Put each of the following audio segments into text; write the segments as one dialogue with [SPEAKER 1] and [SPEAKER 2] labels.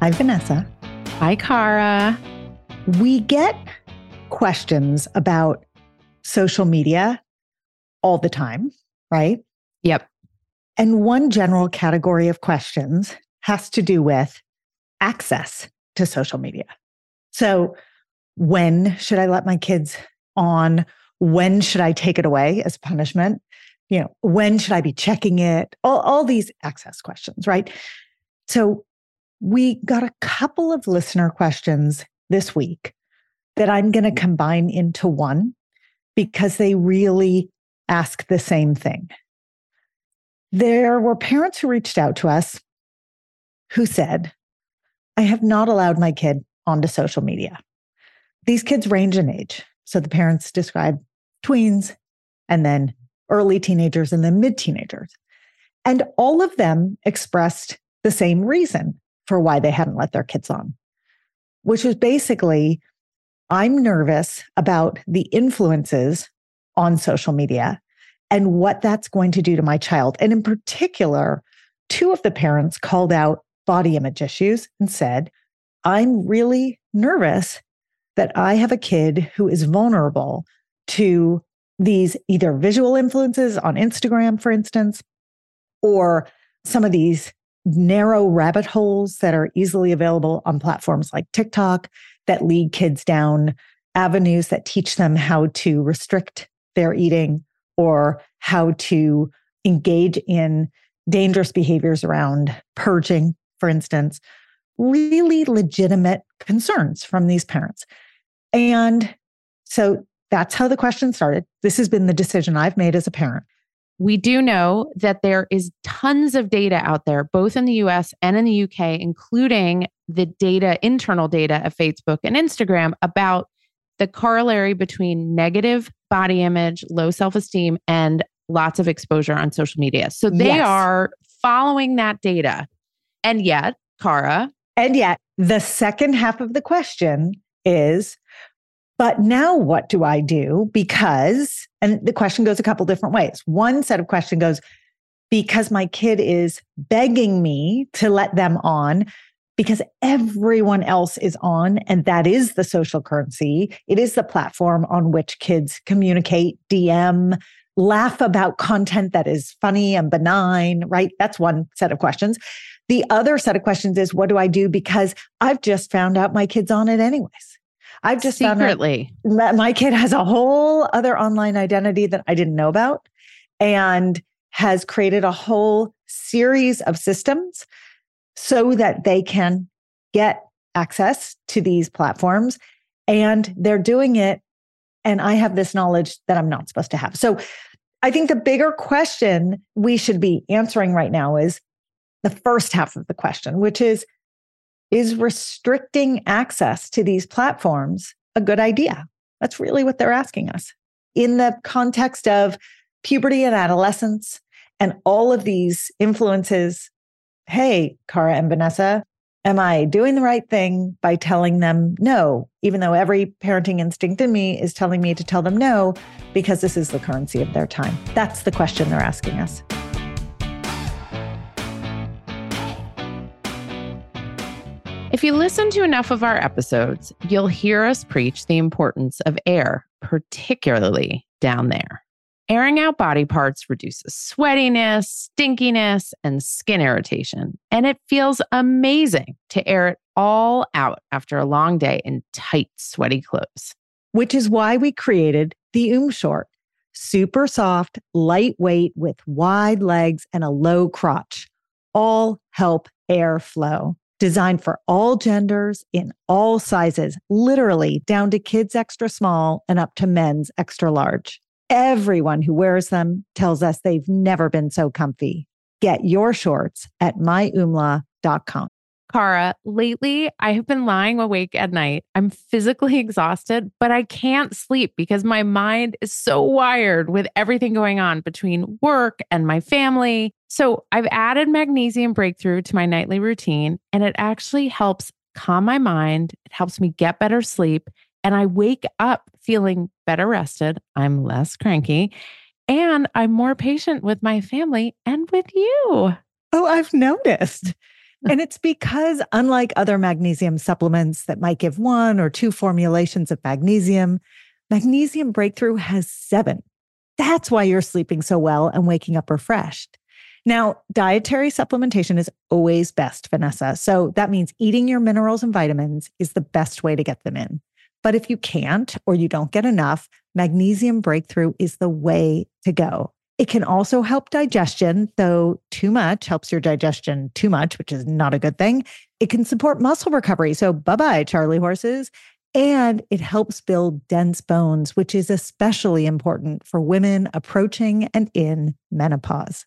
[SPEAKER 1] Hi, Vanessa.
[SPEAKER 2] Hi, Cara.
[SPEAKER 1] We get questions about social media all the time, right?
[SPEAKER 2] Yep.
[SPEAKER 1] And one general category of questions has to do with access to social media. So, when should I let my kids on? When should I take it away as punishment? You know, when should I be checking it? All, all these access questions, right? So, we got a couple of listener questions this week that I'm going to mm-hmm. combine into one because they really ask the same thing. There were parents who reached out to us who said, I have not allowed my kid onto social media. These kids range in age. So the parents describe tweens and then early teenagers and then mid teenagers. And all of them expressed the same reason for why they hadn't let their kids on, which was basically I'm nervous about the influences on social media and what that's going to do to my child. And in particular, two of the parents called out body image issues and said, I'm really nervous that I have a kid who is vulnerable to these either visual influences on Instagram, for instance, or some of these narrow rabbit holes that are easily available on platforms like TikTok that lead kids down avenues that teach them how to restrict their eating or how to engage in dangerous behaviors around purging, for instance, really legitimate concerns from these parents. And so that's how the question started. This has been the decision I've made as a parent
[SPEAKER 2] we do know that there is tons of data out there, both in the US and in the UK, including the data, internal data of Facebook and Instagram about the corollary between negative body image, low self esteem, and lots of exposure on social media. So they yes. are following that data. And yet, Cara.
[SPEAKER 1] And yet, the second half of the question is but now what do I do? Because, and the question goes a couple different ways. One set of question goes, because my kid is begging me to let them on because everyone else is on, and that is the social currency. It is the platform on which kids communicate, DM, laugh about content that is funny and benign, right? That's one set of questions. The other set of questions is what do I do? Because I've just found out my kid's on it anyways. I've just
[SPEAKER 2] secretly
[SPEAKER 1] found my kid has a whole other online identity that I didn't know about and has created a whole series of systems so that they can get access to these platforms and they're doing it and I have this knowledge that I'm not supposed to have. So I think the bigger question we should be answering right now is the first half of the question, which is Is restricting access to these platforms a good idea? That's really what they're asking us. In the context of puberty and adolescence and all of these influences, hey, Cara and Vanessa, am I doing the right thing by telling them no, even though every parenting instinct in me is telling me to tell them no, because this is the currency of their time? That's the question they're asking us.
[SPEAKER 2] If you listen to enough of our episodes, you'll hear us preach the importance of air, particularly down there. Airing out body parts reduces sweatiness, stinkiness, and skin irritation. And it feels amazing to air it all out after a long day in tight, sweaty clothes.
[SPEAKER 1] Which is why we created the Oom Short. Super soft, lightweight, with wide legs and a low crotch. All help air flow. Designed for all genders in all sizes, literally down to kids extra small and up to men's extra large. Everyone who wears them tells us they've never been so comfy. Get your shorts at myoomla.com.
[SPEAKER 2] Cara, lately I have been lying awake at night. I'm physically exhausted, but I can't sleep because my mind is so wired with everything going on between work and my family. So I've added magnesium breakthrough to my nightly routine, and it actually helps calm my mind. It helps me get better sleep. And I wake up feeling better rested. I'm less cranky and I'm more patient with my family and with you.
[SPEAKER 1] Oh, I've noticed. and it's because, unlike other magnesium supplements that might give one or two formulations of magnesium, Magnesium Breakthrough has seven. That's why you're sleeping so well and waking up refreshed. Now, dietary supplementation is always best, Vanessa. So that means eating your minerals and vitamins is the best way to get them in. But if you can't or you don't get enough, magnesium breakthrough is the way to go. It can also help digestion, though too much helps your digestion too much, which is not a good thing. It can support muscle recovery. So, bye bye, Charlie horses. And it helps build dense bones, which is especially important for women approaching and in menopause.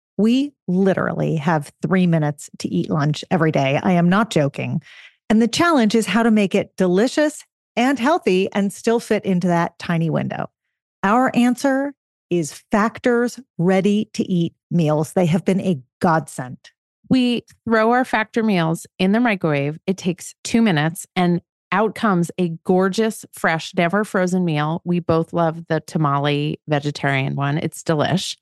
[SPEAKER 1] we literally have three minutes to eat lunch every day. I am not joking. And the challenge is how to make it delicious and healthy and still fit into that tiny window. Our answer is Factor's ready to eat meals. They have been a godsend.
[SPEAKER 2] We throw our Factor meals in the microwave. It takes two minutes and out comes a gorgeous, fresh, never frozen meal. We both love the tamale vegetarian one. It's delish.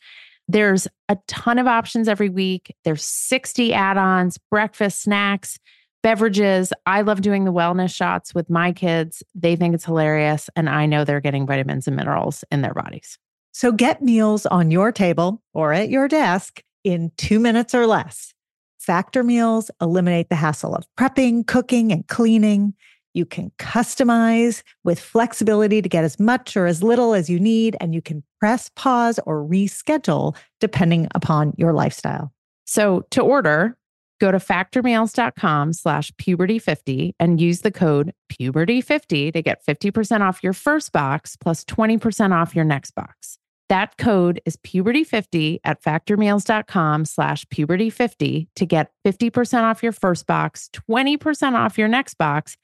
[SPEAKER 2] There's a ton of options every week. There's 60 add-ons, breakfast, snacks, beverages. I love doing the wellness shots with my kids. They think it's hilarious and I know they're getting vitamins and minerals in their bodies.
[SPEAKER 1] So get meals on your table or at your desk in 2 minutes or less. Factor meals eliminate the hassle of prepping, cooking, and cleaning. You can customize with flexibility to get as much or as little as you need, and you can press pause or reschedule depending upon your lifestyle.
[SPEAKER 2] So to order, go to factormeals.com slash puberty50 and use the code puberty50 to get 50% off your first box plus 20% off your next box. That code is puberty50 at factormeals.com slash puberty50 to get 50% off your first box, 20% off your next box.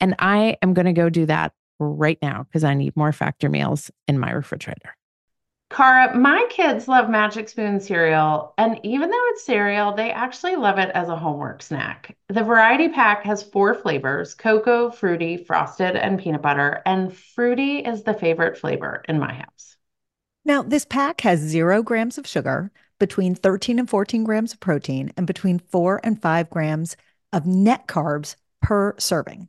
[SPEAKER 2] And I am going to go do that right now because I need more factor meals in my refrigerator. Cara, my kids love Magic Spoon cereal, and even though it's cereal, they actually love it as a homework snack. The variety pack has four flavors cocoa, fruity, frosted, and peanut butter, and fruity is the favorite flavor in my house.
[SPEAKER 1] Now, this pack has zero grams of sugar, between 13 and 14 grams of protein, and between four and five grams of net carbs per serving.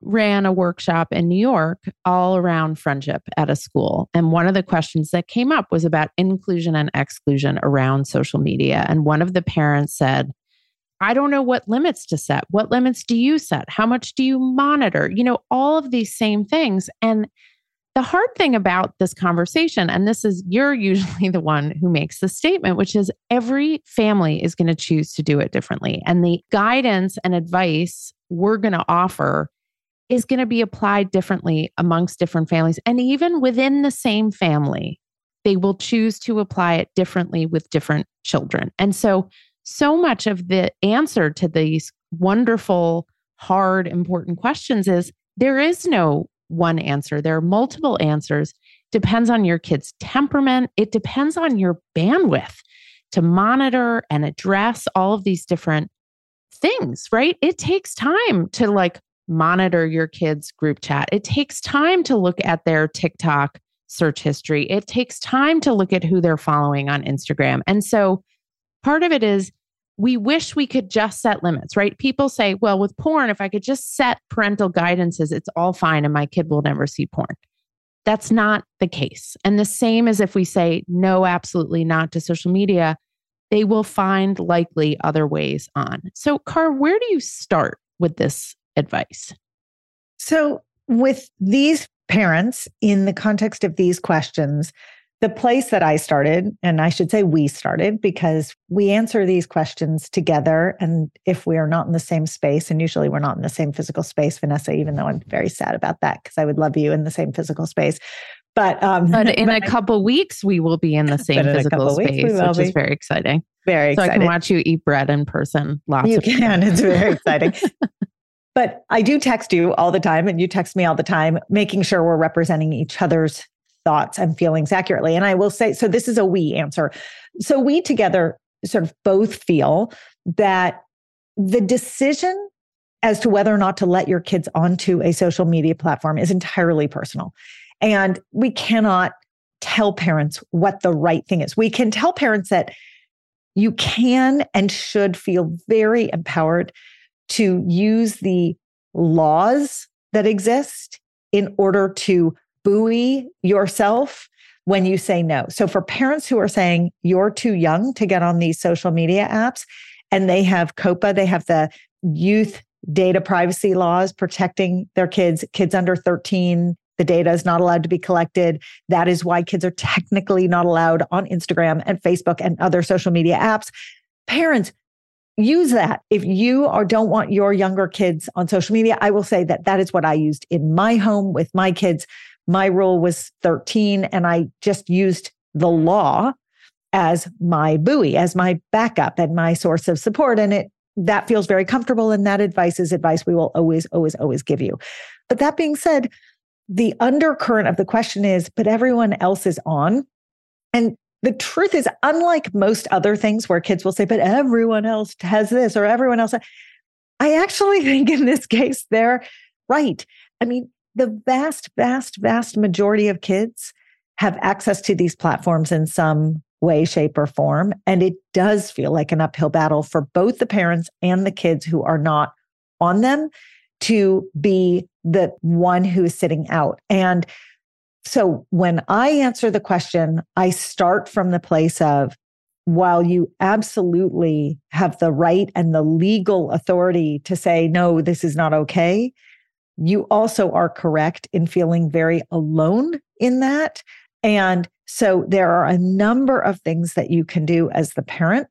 [SPEAKER 2] ran a workshop in New York all around friendship at a school. And one of the questions that came up was about inclusion and exclusion around social media. And one of the parents said, I don't know what limits to set. What limits do you set? How much do you monitor? You know, all of these same things. And the hard thing about this conversation, and this is you're usually the one who makes the statement, which is every family is going to choose to do it differently. And the guidance and advice we're going to offer is going to be applied differently amongst different families. And even within the same family, they will choose to apply it differently with different children. And so, so much of the answer to these wonderful, hard, important questions is there is no one answer. There are multiple answers. Depends on your kid's temperament. It depends on your bandwidth to monitor and address all of these different things, right? It takes time to like monitor your kids' group chat. It takes time to look at their TikTok search history. It takes time to look at who they're following on Instagram. And so part of it is we wish we could just set limits, right? People say, well, with porn, if I could just set parental guidances, it's all fine and my kid will never see porn. That's not the case. And the same as if we say no, absolutely not to social media, they will find likely other ways on. So, Car, where do you start with this advice?
[SPEAKER 1] So, with these parents, in the context of these questions, the place that I started, and I should say we started because we answer these questions together. And if we are not in the same space, and usually we're not in the same physical space, Vanessa, even though I'm very sad about that because I would love you in the same physical space. But, um,
[SPEAKER 2] but in but a couple weeks, we will be in the same physical space, which be. is very exciting.
[SPEAKER 1] Very
[SPEAKER 2] so
[SPEAKER 1] exciting.
[SPEAKER 2] I can watch you eat bread in person. Lots
[SPEAKER 1] you
[SPEAKER 2] of
[SPEAKER 1] can. It's very exciting. But I do text you all the time and you text me all the time, making sure we're representing each other's thoughts and feelings accurately. And I will say, so this is a we answer. So we together sort of both feel that the decision as to whether or not to let your kids onto a social media platform is entirely personal. And we cannot tell parents what the right thing is. We can tell parents that you can and should feel very empowered to use the laws that exist in order to buoy yourself when you say no. So for parents who are saying you're too young to get on these social media apps and they have COPPA, they have the youth data privacy laws protecting their kids, kids under 13, the data is not allowed to be collected. That is why kids are technically not allowed on Instagram and Facebook and other social media apps. Parents, use that. If you or don't want your younger kids on social media, I will say that that is what I used in my home with my kids. My rule was 13 and I just used the law as my buoy, as my backup and my source of support. And it that feels very comfortable. And that advice is advice we will always, always, always give you. But that being said, the undercurrent of the question is, but everyone else is on. And the truth is, unlike most other things where kids will say, but everyone else has this or everyone else, I actually think in this case, they're right. I mean, the vast, vast, vast majority of kids have access to these platforms in some way, shape, or form. And it does feel like an uphill battle for both the parents and the kids who are not on them to be the one who is sitting out. And so when I answer the question, I start from the place of while you absolutely have the right and the legal authority to say, no, this is not okay, you also are correct in feeling very alone in that. And so there are a number of things that you can do as the parent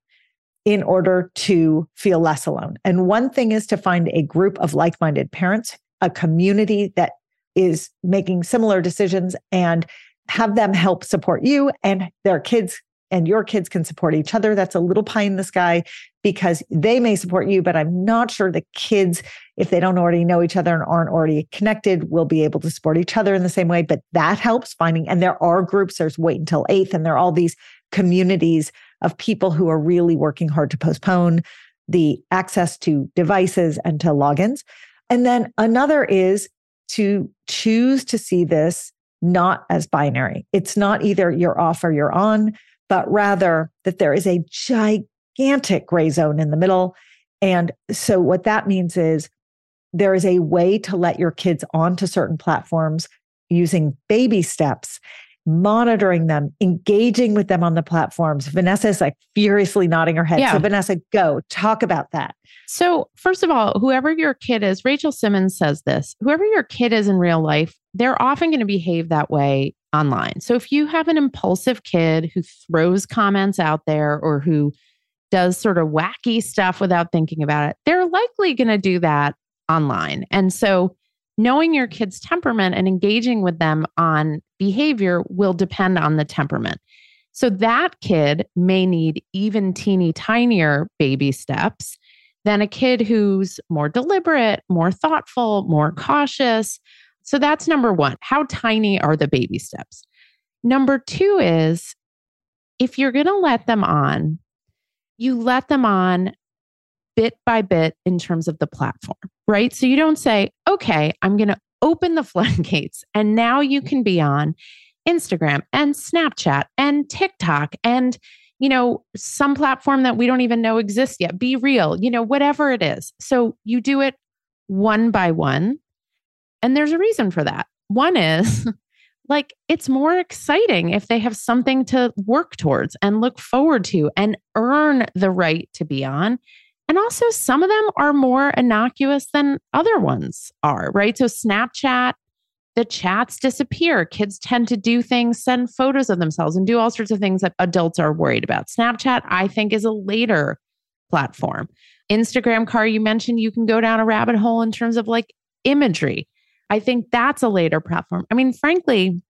[SPEAKER 1] in order to feel less alone. And one thing is to find a group of like minded parents, a community that is making similar decisions and have them help support you and their kids and your kids can support each other. That's a little pie in the sky because they may support you, but I'm not sure the kids, if they don't already know each other and aren't already connected, will be able to support each other in the same way. But that helps finding, and there are groups, there's Wait Until Eighth, and there are all these communities of people who are really working hard to postpone the access to devices and to logins. And then another is to choose to see this not as binary. It's not either you're off or you're on but rather that there is a gigantic gray zone in the middle. And so, what that means is there is a way to let your kids onto certain platforms using baby steps, monitoring them, engaging with them on the platforms. Vanessa is like furiously nodding her head. Yeah. So, Vanessa, go talk about that.
[SPEAKER 2] So, first of all, whoever your kid is, Rachel Simmons says this whoever your kid is in real life, they're often going to behave that way online. So if you have an impulsive kid who throws comments out there or who does sort of wacky stuff without thinking about it, they're likely going to do that online. And so knowing your kid's temperament and engaging with them on behavior will depend on the temperament. So that kid may need even teeny tinier baby steps than a kid who's more deliberate, more thoughtful, more cautious, so that's number one. How tiny are the baby steps? Number two is if you're going to let them on, you let them on bit by bit in terms of the platform, right? So you don't say, okay, I'm going to open the floodgates and now you can be on Instagram and Snapchat and TikTok and you know some platform that we don't even know exists yet be real you know whatever it is so you do it one by one and there's a reason for that. One is like it's more exciting if they have something to work towards and look forward to and earn the right to be on. And also, some of them are more innocuous than other ones are, right? So, Snapchat, the chats disappear. Kids tend to do things, send photos of themselves, and do all sorts of things that adults are worried about. Snapchat, I think, is a later platform. Instagram Cara, you mentioned you can go down a rabbit hole in terms of like imagery. I think that's a later platform. I mean, frankly,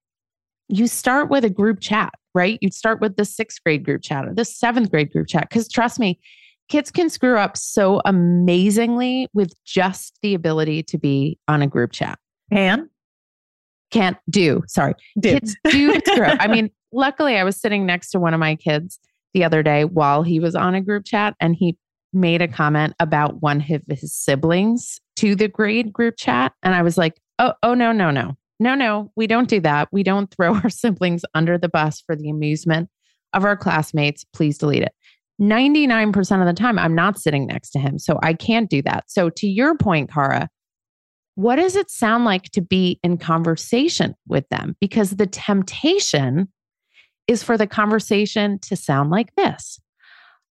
[SPEAKER 2] you start with a group chat, right? You start with the sixth grade group chat or the seventh grade group chat. Because trust me, kids can screw up so amazingly with just the ability to be on a group chat.
[SPEAKER 1] Can?
[SPEAKER 2] Can't do. Sorry.
[SPEAKER 1] Do.
[SPEAKER 2] Kids do screw up. I mean, luckily, I was sitting next to one of my kids the other day while he was on a group chat and he made a comment about one of his siblings to the grade group chat. And I was like, Oh, oh no, no, no. No, no, we don't do that. We don't throw our siblings under the bus for the amusement of our classmates. Please delete it. 99% of the time, I'm not sitting next to him. So I can't do that. So, to your point, Cara, what does it sound like to be in conversation with them? Because the temptation is for the conversation to sound like this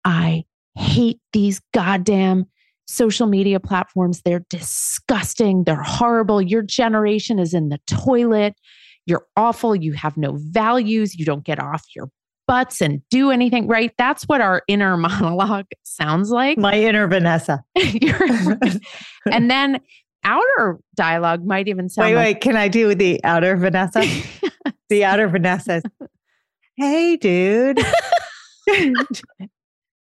[SPEAKER 2] I hate these goddamn social media platforms. They're disgusting. They're horrible. Your generation is in the toilet. You're awful. You have no values. You don't get off your butts and do anything, right? That's what our inner monologue sounds like.
[SPEAKER 1] My inner Vanessa.
[SPEAKER 2] and then outer dialogue might even sound
[SPEAKER 1] Wait,
[SPEAKER 2] like,
[SPEAKER 1] wait, can I do the outer Vanessa? the outer Vanessa. Hey, dude. do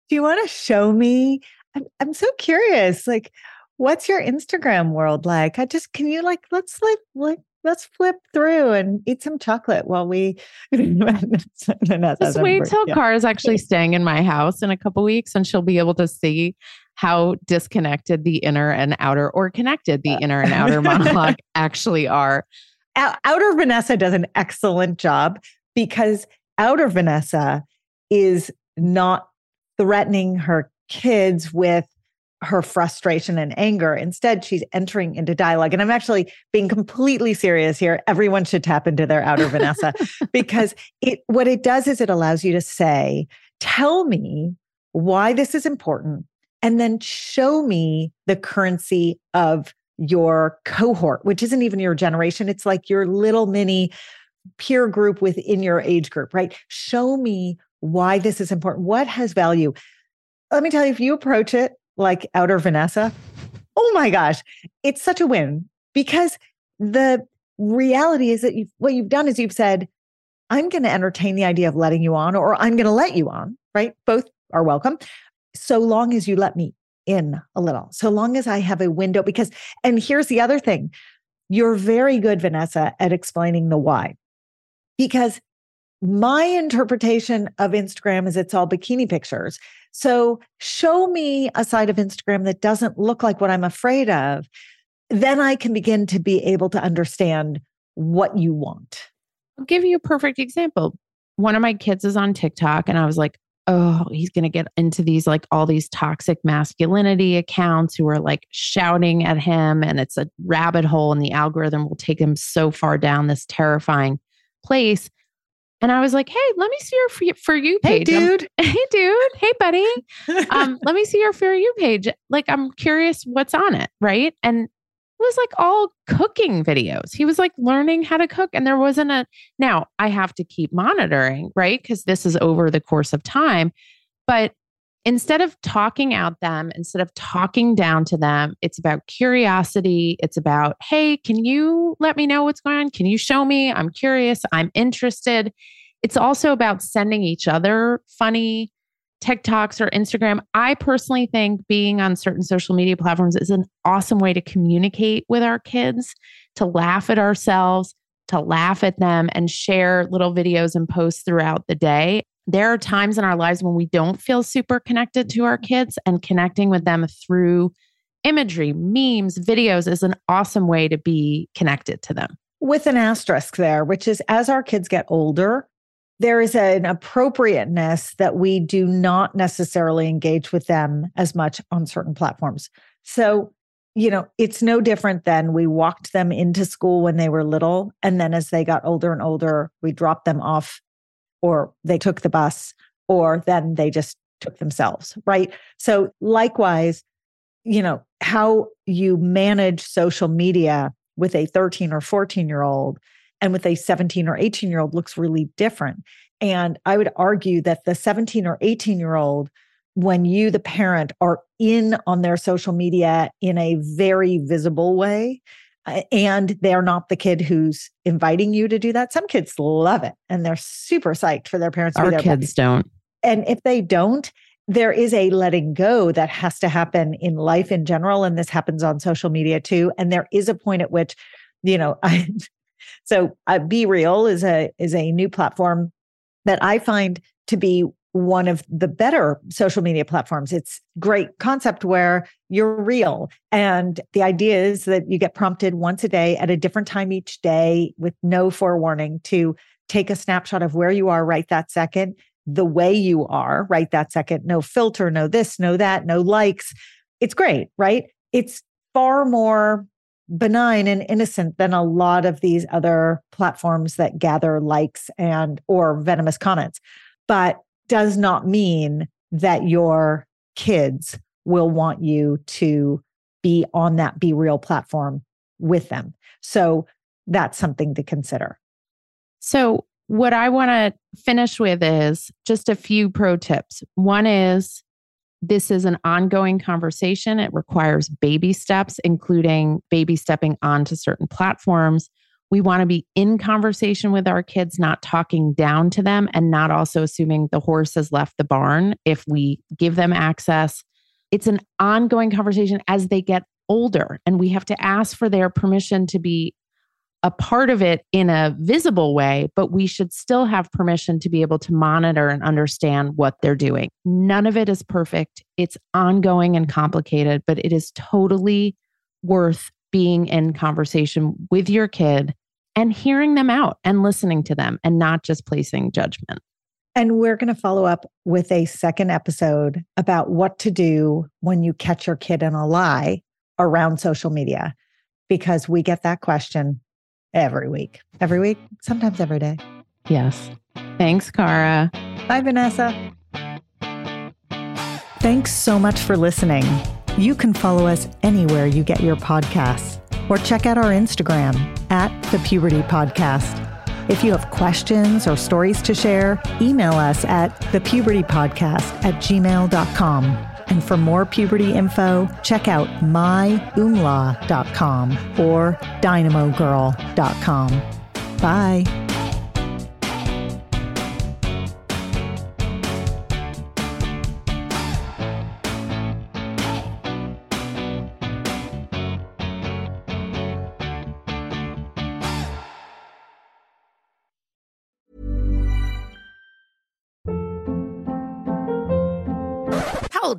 [SPEAKER 1] you want to show me I'm, I'm so curious. Like, what's your Instagram world like? I just can you like let's like like let's flip through and eat some chocolate while we mm-hmm.
[SPEAKER 2] just wait till yeah. Car is actually staying in my house in a couple weeks and she'll be able to see how disconnected the inner and outer, or connected the uh. inner and outer monologue actually are.
[SPEAKER 1] Outer Vanessa does an excellent job because outer Vanessa is not threatening her kids with her frustration and anger. Instead, she's entering into dialogue. And I'm actually being completely serious here. Everyone should tap into their outer Vanessa because it what it does is it allows you to say, tell me why this is important, and then show me the currency of your cohort, which isn't even your generation. It's like your little mini peer group within your age group, right? Show me why this is important. What has value? Let me tell you, if you approach it like outer Vanessa, oh my gosh, it's such a win because the reality is that you've, what you've done is you've said, I'm going to entertain the idea of letting you on, or I'm going to let you on, right? Both are welcome. So long as you let me in a little, so long as I have a window. Because, and here's the other thing you're very good, Vanessa, at explaining the why. Because my interpretation of Instagram is it's all bikini pictures. So show me a side of Instagram that doesn't look like what I'm afraid of. Then I can begin to be able to understand what you want.
[SPEAKER 2] I'll give you a perfect example. One of my kids is on TikTok, and I was like, oh, he's going to get into these like all these toxic masculinity accounts who are like shouting at him. And it's a rabbit hole, and the algorithm will take him so far down this terrifying place. And I was like, hey, let me see your for, you page.
[SPEAKER 1] Hey, dude.
[SPEAKER 2] I'm, hey, dude. Hey, buddy. um, let me see your for you page. Like, I'm curious what's on it. Right. And it was like all cooking videos. He was like learning how to cook. And there wasn't a, now I have to keep monitoring, right? Because this is over the course of time. But instead of talking out them, instead of talking down to them, it's about curiosity. It's about, hey, can you let me know what's going on? Can you show me? I'm curious. I'm interested. It's also about sending each other funny TikToks or Instagram. I personally think being on certain social media platforms is an awesome way to communicate with our kids, to laugh at ourselves, to laugh at them, and share little videos and posts throughout the day there are times in our lives when we don't feel super connected to our kids, and connecting with them through imagery, memes, videos is an awesome way to be connected to them.
[SPEAKER 1] With an asterisk there, which is as our kids get older, there is an appropriateness that we do not necessarily engage with them as much on certain platforms. So, you know, it's no different than we walked them into school when they were little. And then as they got older and older, we dropped them off or they took the bus, or then they just took themselves, right? So, likewise, you know, how you manage social media with a 13 or 14 year old and with a 17 or 18 year old looks really different. And I would argue that the 17 or 18 year old, when you, the parent, are in on their social media in a very visible way, and they're not the kid who's inviting you to do that. Some kids love it and they're super psyched for their parents.
[SPEAKER 2] Our kids don't.
[SPEAKER 1] And if they don't, there is a letting go that has to happen in life in general. And this happens on social media too. And there is a point at which, you know, I, so uh, BeReal is a, is a new platform that I find to be one of the better social media platforms. It's great concept where you're real. And the idea is that you get prompted once a day at a different time each day with no forewarning to take a snapshot of where you are right that second, the way you are right that second, no filter, no this, no that, no likes. It's great, right? It's far more benign and innocent than a lot of these other platforms that gather likes and or venomous comments. But does not mean that your kids will want you to be on that BeReal platform with them. So that's something to consider.
[SPEAKER 2] So, what I want to finish with is just a few pro tips. One is this is an ongoing conversation. It requires baby steps, including baby stepping onto certain platforms. We want to be in conversation with our kids, not talking down to them and not also assuming the horse has left the barn if we give them access. It's an ongoing conversation as they get older, and we have to ask for their permission to be a part of it in a visible way, but we should still have permission to be able to monitor and understand what they're doing. None of it is perfect. It's ongoing and complicated, but it is totally worth being in conversation with your kid and hearing them out and listening to them and not just placing judgment.
[SPEAKER 1] And we're going to follow up with a second episode about what to do when you catch your kid in a lie around social media, because we get that question every week, every week, sometimes every day.
[SPEAKER 2] Yes. Thanks, Cara.
[SPEAKER 1] Bye, Vanessa. Thanks so much for listening. You can follow us anywhere you get your podcasts or check out our Instagram at the Puberty Podcast. If you have questions or stories to share, email us at thepubertypodcast at gmail.com. And for more puberty info, check out myoomla.com or dynamogirl.com. Bye.